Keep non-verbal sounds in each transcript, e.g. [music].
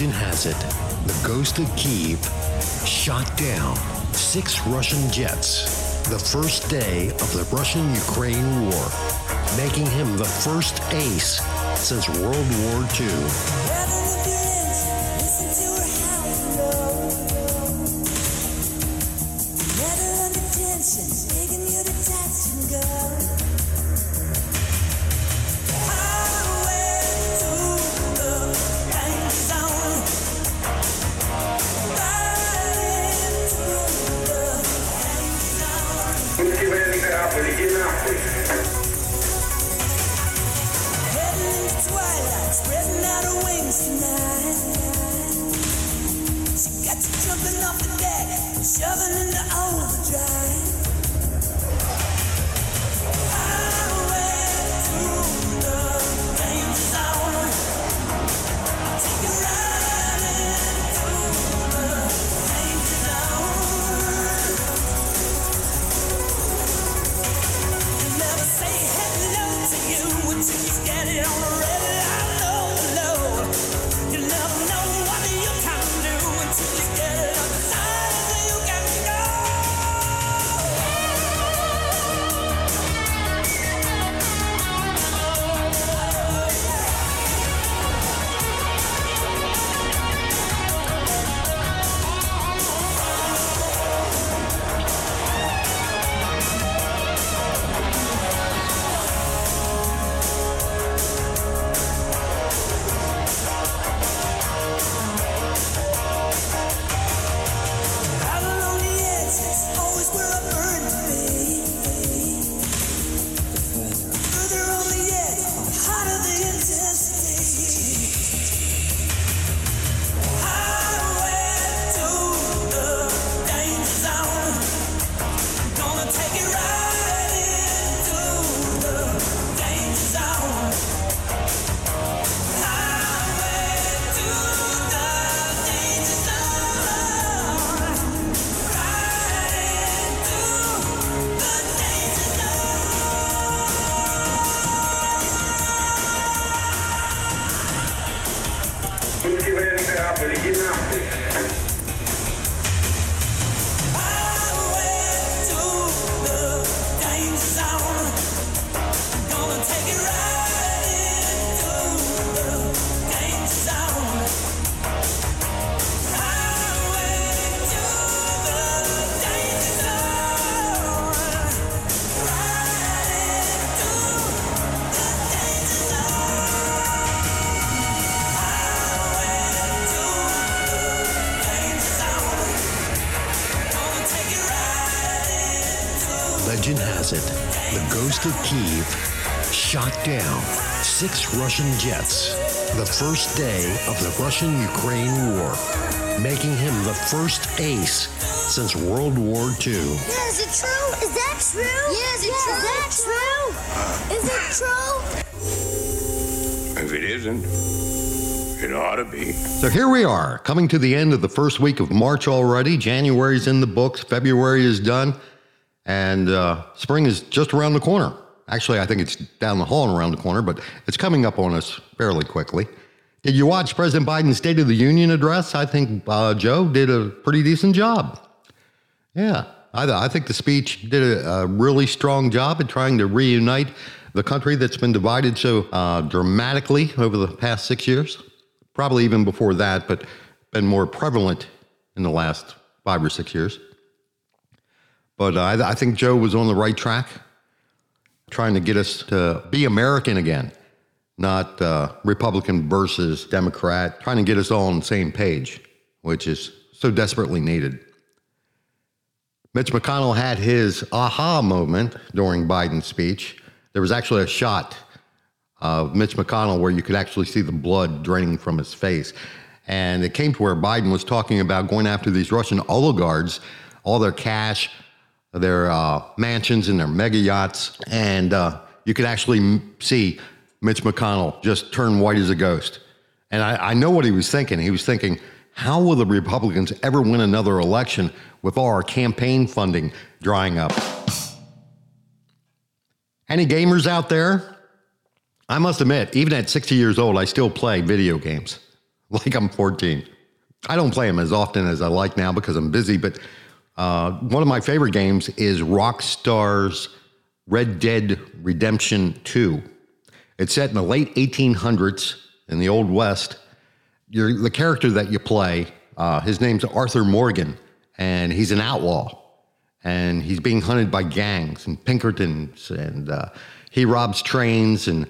Legend has it, the ghost of Kiev shot down six Russian jets the first day of the Russian Ukraine war, making him the first ace since World War II. Legend the of Kiev shot down six Russian jets the first day of the Russian Ukraine war, making him the first ace since World War II. Yeah, is it true? Is that true? Yeah, is it true? Is that true? Is it true? If it isn't, it ought to be. So here we are, coming to the end of the first week of March already. January's in the books, February is done, and uh, spring is just around the corner. Actually, I think it's down the hall and around the corner, but it's coming up on us fairly quickly. Did you watch President Biden's State of the Union address? I think uh, Joe did a pretty decent job. Yeah, I, I think the speech did a, a, really strong job at trying to reunite the country that's been divided so uh, dramatically over the past six years. Probably even before that, but been more prevalent in the last five or six years. But uh, I, I think Joe was on the right track, trying to get us to be American again, not uh, Republican versus Democrat, trying to get us all on the same page, which is so desperately needed. Mitch McConnell had his aha moment during Biden's speech. There was actually a shot of Mitch McConnell where you could actually see the blood draining from his face. And it came to where Biden was talking about going after these Russian oligarchs, all their cash, their uh, mansions, and their mega yachts. And uh, you could actually see Mitch McConnell just turn white as a ghost. And I, I know what he was thinking. He was thinking, how will the Republicans ever win another election with all our campaign funding drying up? Any gamers out there? I must admit, even at 60 years old, I still play video games. [laughs] like I'm 14. I don't play them as often as I like now because I'm busy, but uh, one of my favorite games is Rockstar's Red Dead Redemption 2. It's set in the late 1800s in the Old West. You're, the character that you play, uh, his name's Arthur Morgan, and he's an outlaw. And he's being hunted by gangs and Pinkertons, and uh, he robs trains and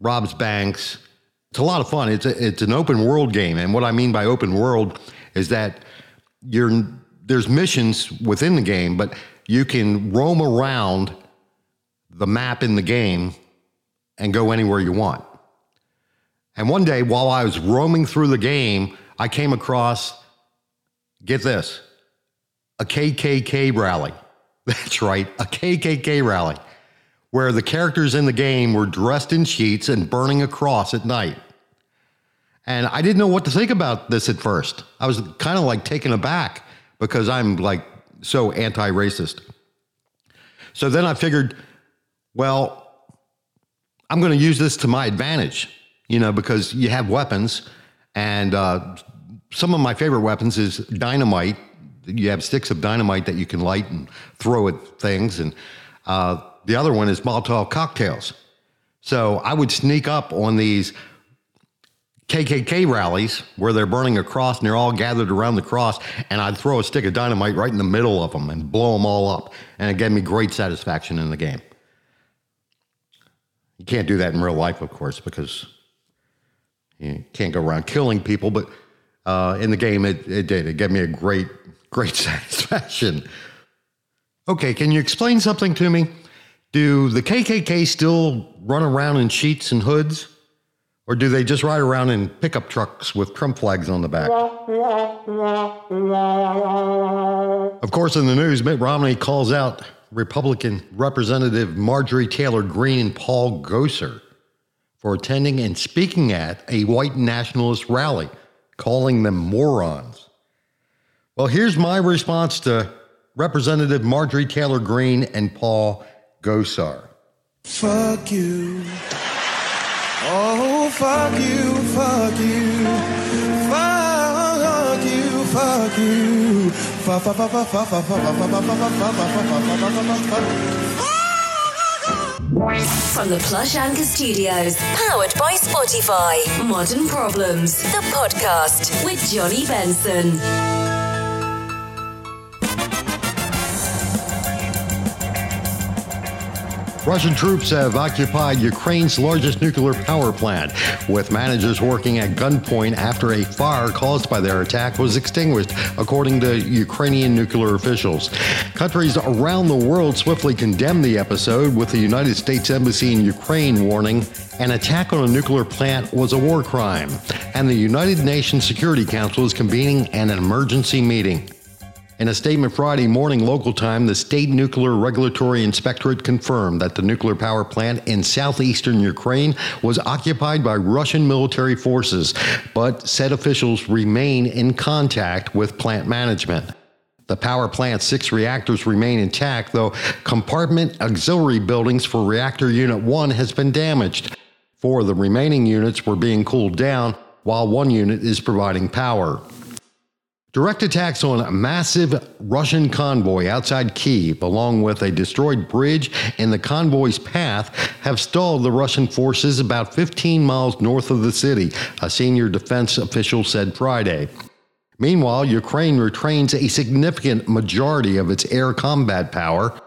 robs banks. It's a lot of fun. It's a, it's an open world game, and what I mean by open world is that you're there's missions within the game, but you can roam around the map in the game and go anywhere you want. And one day, while I was roaming through the game, I came across, get this, a KKK rally. [laughs] That's right, a KKK rally, where the characters in the game were dressed in sheets and burning a cross at night. And I didn't know what to think about this at first. I was kind of like taken aback because I'm like so anti racist. So then I figured, well, I'm going to use this to my advantage, you know, because you have weapons. And uh, some of my favorite weapons is dynamite. You have sticks of dynamite that you can light and throw at things. And uh, the other one is Molotov cocktails. So I would sneak up on these KKK rallies where they're burning a cross and they're all gathered around the cross, and I'd throw a stick of dynamite right in the middle of them and blow them all up. And it gave me great satisfaction in the game. You can't do that in real life, of course, because you can't go around killing people, but uh, in the game, it, it did. It gave me a great, [laughs] great satisfaction. Okay, can you explain something to me? Do the KKK still run around in sheets and hoods? Or do they just ride around in pickup trucks with Trump flags on the back? Of course, in the news, Mitt Romney calls out Republican Representative Marjorie Taylor Greene and Paul Gosar for attending and speaking at a white nationalist rally, calling them morons. Well, here's my response to Representative Marjorie Taylor Greene and Paul Gosar. Fuck you fuck you, fuck you, fuck you, fuck you, From the Plush Anchor Studios, powered by Spotify. Modern Problems, the podcast with Johnny Benson. Russian troops have occupied Ukraine's largest nuclear power plant, with managers working at gunpoint after a fire caused by their attack was extinguished, according to Ukrainian nuclear officials. Countries around the world swiftly condemned the episode, with the United States Embassy in Ukraine warning an attack on a nuclear plant was a war crime, and the United Nations Security Council is convening an emergency meeting. In a statement Friday morning local time, the State Nuclear Regulatory Inspectorate confirmed that the nuclear power plant in southeastern Ukraine was occupied by Russian military forces, but said officials remain in contact with plant management. The power plant's six reactors remain intact, though compartment auxiliary buildings for reactor unit 1 has been damaged. Four of the remaining units were being cooled down, while one unit is providing power. Direct attacks on a massive Russian convoy outside Kiev, along with a destroyed bridge in the convoy's path, have stalled the Russian forces about 15 miles north of the city, a senior defense official said Friday. Meanwhile, Ukraine retains a significant majority of its air combat power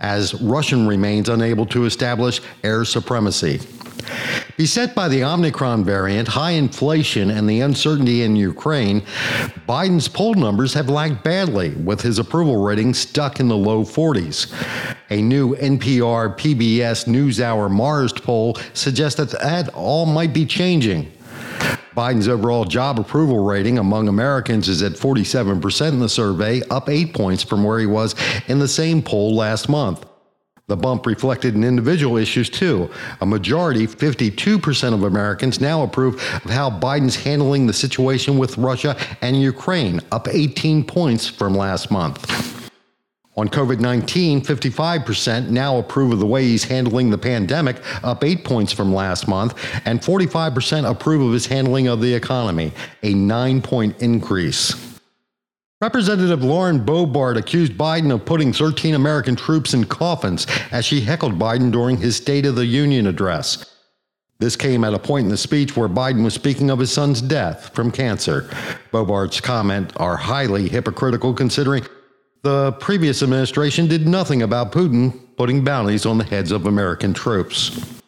as Russian remains unable to establish air supremacy. Beset by the Omicron variant, high inflation, and the uncertainty in Ukraine, Biden's poll numbers have lagged badly, with his approval rating stuck in the low 40s. A new NPR PBS NewsHour Marist poll suggests that that all might be changing. Biden's overall job approval rating among Americans is at 47% in the survey, up eight points from where he was in the same poll last month. The bump reflected in individual issues too. A majority, 52% of Americans, now approve of how Biden's handling the situation with Russia and Ukraine, up 18 points from last month. On COVID 19, 55% now approve of the way he's handling the pandemic, up eight points from last month, and 45% approve of his handling of the economy, a nine point increase. Representative Lauren Boebert accused Biden of putting 13 American troops in coffins as she heckled Biden during his State of the Union address. This came at a point in the speech where Biden was speaking of his son's death from cancer. Boebert's comments are highly hypocritical considering the previous administration did nothing about Putin putting bounties on the heads of American troops.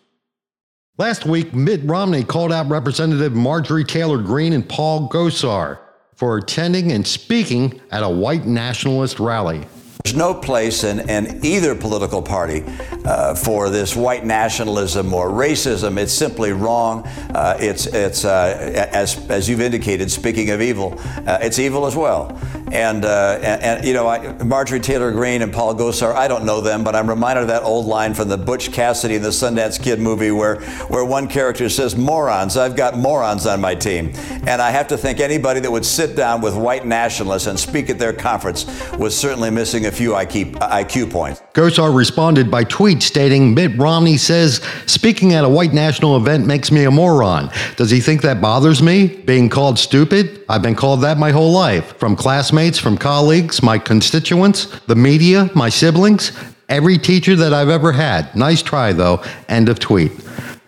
Last week, Mitt Romney called out Representative Marjorie Taylor Greene and Paul Gosar for attending and speaking at a white nationalist rally. There's no place in, in either political party uh, for this white nationalism or racism. It's simply wrong. Uh, it's, it's uh, as, as you've indicated, speaking of evil, uh, it's evil as well. And, uh, and, and, you know, I, Marjorie Taylor Greene and Paul Gosar, I don't know them, but I'm reminded of that old line from the Butch Cassidy and the Sundance Kid movie where, where one character says, Morons, I've got morons on my team. And I have to think anybody that would sit down with white nationalists and speak at their conference was certainly missing a few IQ, IQ points. Gosar responded by tweet stating Mitt Romney says speaking at a white national event makes me a moron. Does he think that bothers me? Being called stupid? I've been called that my whole life. From classmates, from colleagues, my constituents, the media, my siblings, every teacher that I've ever had. Nice try though. End of tweet.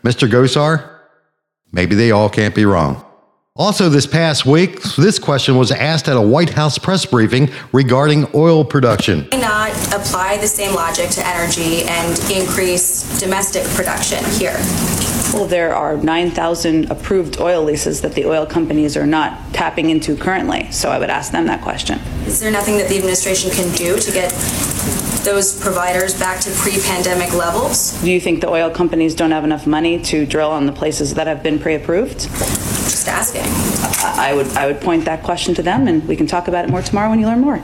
Mr. Gosar, maybe they all can't be wrong. Also, this past week, this question was asked at a White House press briefing regarding oil production. Why not apply the same logic to energy and increase domestic production here? Well, there are 9,000 approved oil leases that the oil companies are not tapping into currently, so I would ask them that question. Is there nothing that the administration can do to get those providers back to pre-pandemic levels? Do you think the oil companies don't have enough money to drill on the places that have been pre-approved? Just asking. I would, I would point that question to them, and we can talk about it more tomorrow when you learn more.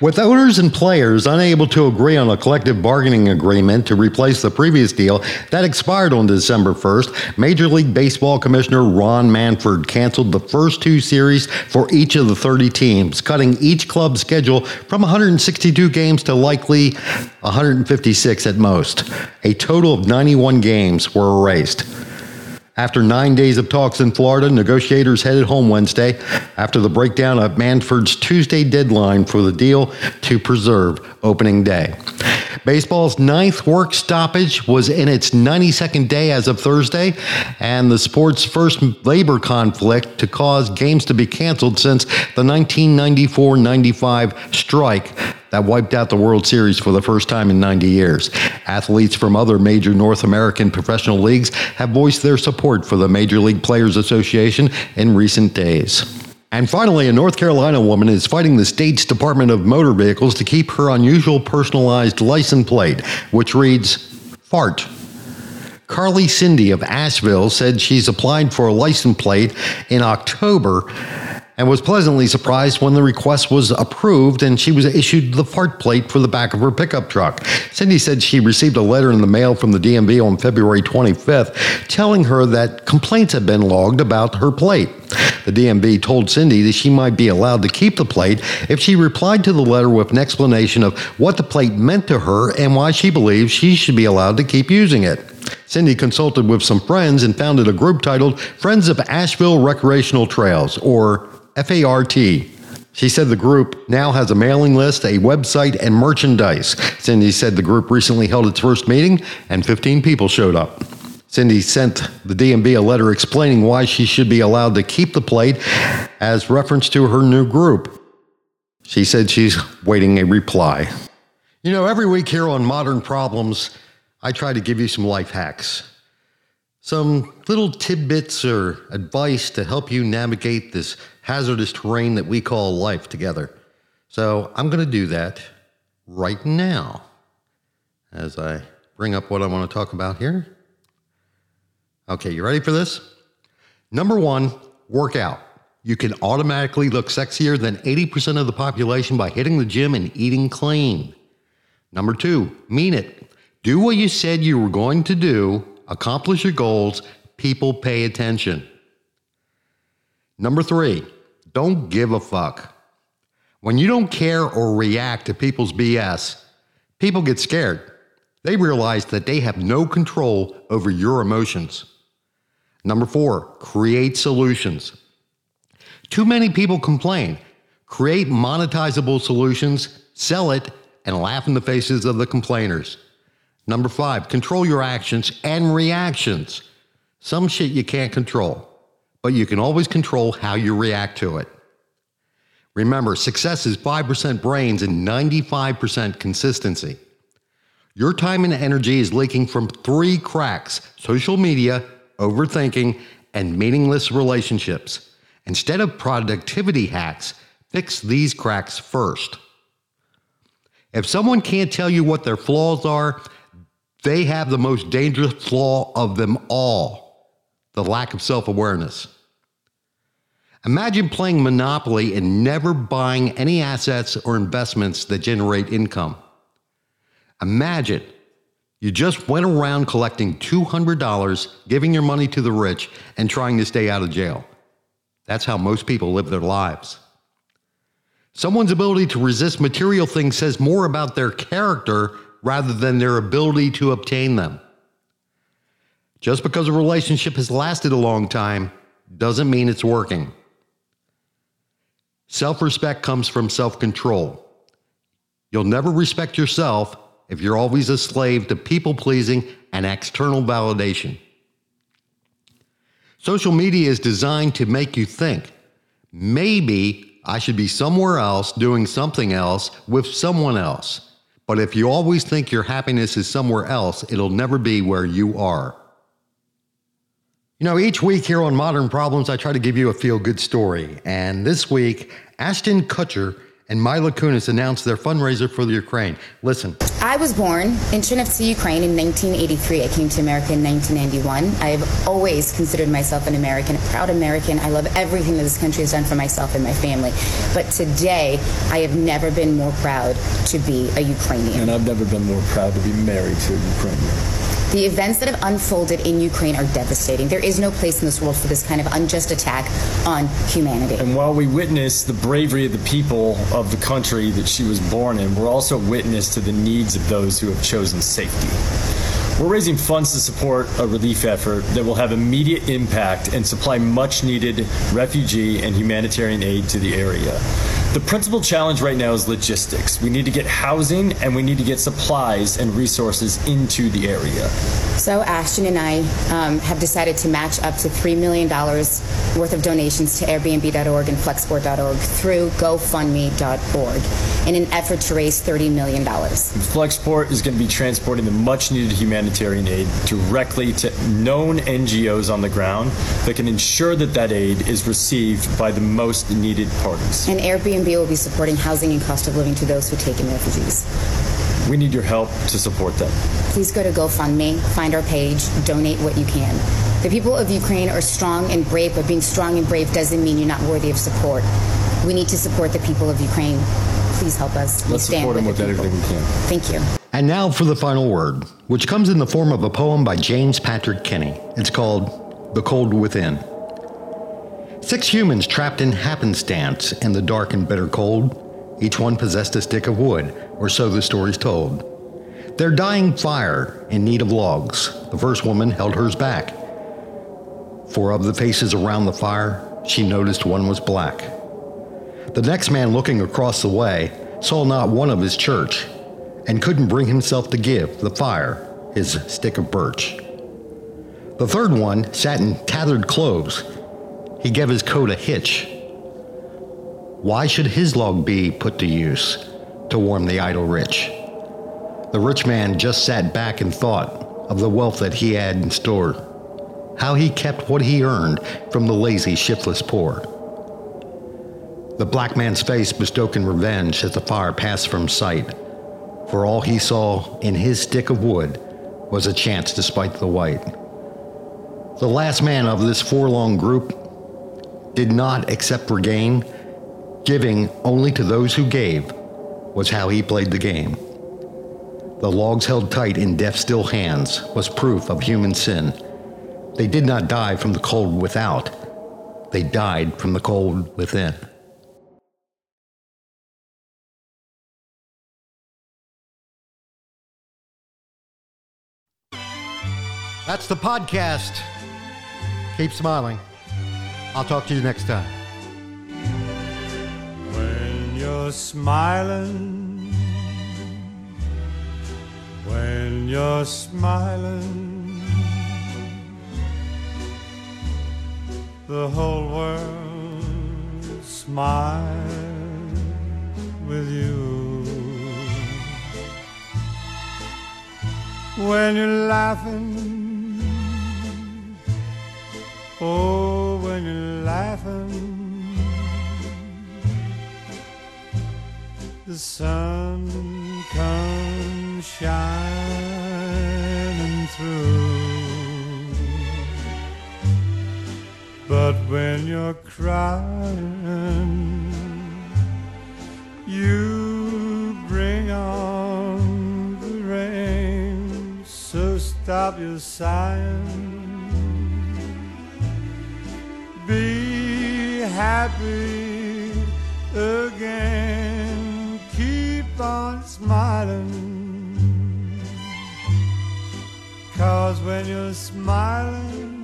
With owners and players unable to agree on a collective bargaining agreement to replace the previous deal that expired on December 1st, Major League Baseball Commissioner Rob Manfred canceled the first two series for each of the 30 teams, cutting each club's schedule from 162 games to likely 156 at most. A total of 91 games were erased. After nine days of talks in Florida, negotiators headed home Wednesday after the breakdown of Manfred's Tuesday deadline for the deal to preserve opening day. Baseball's ninth work stoppage was in its 92nd day as of Thursday, and the sport's first labor conflict to cause games to be canceled since the 1994 95 strike that wiped out the World Series for the first time in 90 years. Athletes from other major North American professional leagues have voiced their support for the Major League Players Association in recent days. And finally, a North Carolina woman is fighting the state's Department of Motor Vehicles to keep her unusual personalized license plate, which reads Fart. Carly Cindy of Asheville said she's applied for a license plate in October and was pleasantly surprised when the request was approved and she was issued the fart plate for the back of her pickup truck. Cindy said she received a letter in the mail from the DMV on February 25th telling her that complaints had been logged about her plate. The DMV told Cindy that she might be allowed to keep the plate if she replied to the letter with an explanation of what the plate meant to her and why she believes she should be allowed to keep using it. Cindy consulted with some friends and founded a group titled Friends of Asheville Recreational Trails, or FART. She said the group now has a mailing list, a website, and merchandise. Cindy said the group recently held its first meeting and 15 people showed up. Cindy sent the DMV a letter explaining why she should be allowed to keep the plate as reference to her new group. She said she's waiting a reply. You know, every week here on Modern Problems, I try to give you some life hacks some little tidbits or advice to help you navigate this hazardous terrain that we call life together. So I'm going to do that right now as I bring up what I want to talk about here. Okay, you ready for this? Number one, work out. You can automatically look sexier than 80% of the population by hitting the gym and eating clean. Number two, mean it. Do what you said you were going to do accomplish your goals, people pay attention. Number three, don't give a fuck. When you don't care or react to people's BS, people get scared. They realize that they have no control over your emotions. Number four, create solutions. Too many people complain. Create monetizable solutions, sell it, and laugh in the faces of the complainers. Number five, control your actions and reactions. Some shit you can't control, but you can always control how you react to it. Remember, success is 5% brains and 95% consistency. Your time and energy is leaking from three cracks social media, overthinking, and meaningless relationships. Instead of productivity hacks, fix these cracks first. If someone can't tell you what their flaws are, they have the most dangerous flaw of them all the lack of self awareness. Imagine playing Monopoly and never buying any assets or investments that generate income. Imagine you just went around collecting $200, giving your money to the rich, and trying to stay out of jail. That's how most people live their lives. Someone's ability to resist material things says more about their character rather than their ability to obtain them. Just because a relationship has lasted a long time doesn't mean it's working. Self respect comes from self control. You'll never respect yourself if you're always a slave to people pleasing and external validation. Social media is designed to make you think maybe I should be somewhere else doing something else with someone else. But if you always think your happiness is somewhere else, it'll never be where you are. You know, each week here on Modern Problems, I try to give you a feel good story. And this week, Ashton Kutcher and Mila Kunis announced their fundraiser for the Ukraine. Listen. I was born in Chernivtsi, Ukraine in 1983. I came to America in 1991. I have always considered myself an American, a proud American. I love everything that this country has done for myself and my family. But today, I have never been more proud to be a Ukrainian. And I've never been more proud to be married to a Ukrainian. The events that have unfolded in Ukraine are devastating. There is no place in this world for this kind of unjust attack on humanity. And while we witness the bravery of the people of the country that she was born in, we're also witness to the needs of those who have chosen safety. We're raising funds to support a relief effort that will have immediate impact and supply much needed refugee and humanitarian aid to the area. The principal challenge right now is logistics. We need to get housing and we need to get supplies and resources into the area. So, Ashton and I um, have decided to match up to $3 million worth of donations to Airbnb.org and Flexport.org through GoFundMe.org in an effort to raise $30 million. Flexport is going to be transporting the much needed humanitarian aid directly to known NGOs on the ground that can ensure that that aid is received by the most needed parties. And Airbnb will be supporting housing and cost of living to those who take in refugees. We need your help to support them. Please go to GoFundMe, find our page, donate what you can. The people of Ukraine are strong and brave, but being strong and brave doesn't mean you're not worthy of support. We need to support the people of Ukraine. Please help us. We Let's support them with, with everything we can. Thank you. And now for the final word, which comes in the form of a poem by James Patrick Kinney. It's called The Cold Within. Six humans trapped in happenstance in the dark and bitter cold. Each one possessed a stick of wood, or so the story's told. Their dying fire in need of logs. The first woman held hers back. For of the faces around the fire, she noticed one was black. The next man looking across the way saw not one of his church, and couldn't bring himself to give the fire his stick of birch. The third one sat in tattered clothes he gave his coat a hitch. Why should his log be put to use to warm the idle rich? The rich man just sat back and thought of the wealth that he had in store, how he kept what he earned from the lazy, shiftless poor. The black man's face bestoken revenge as the fire passed from sight, for all he saw in his stick of wood was a chance to spite the white. The last man of this forlorn group did not accept for gain, Giving only to those who gave was how he played the game. The logs held tight in deaf still hands was proof of human sin. They did not die from the cold without, they died from the cold within. That's the podcast. Keep smiling. I'll talk to you next time. You're smiling, when you're smiling, the whole world smiles with you. When you're laughing, oh, when you're laughing. The sun comes shining through. But when you're crying, you bring on the rain. So stop your sighing. Be happy again on smiling. Cause when you're smiling,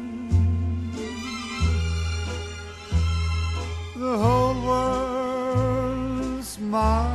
the whole world smiles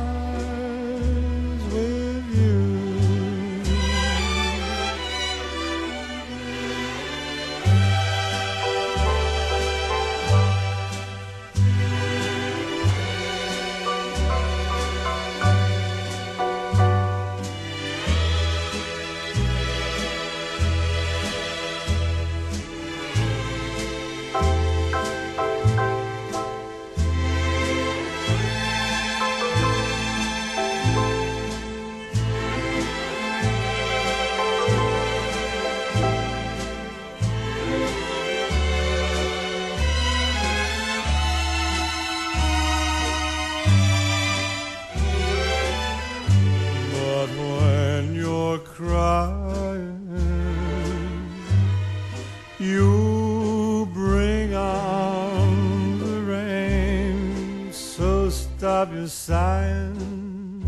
stop your sighing.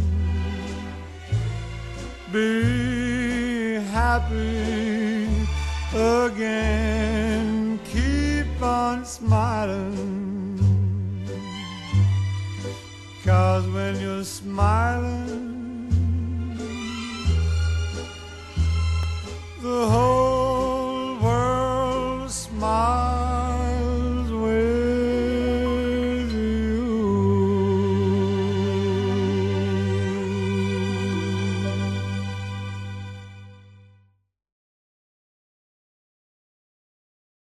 Be happy again. Keep on smiling. Cause when you're smiling,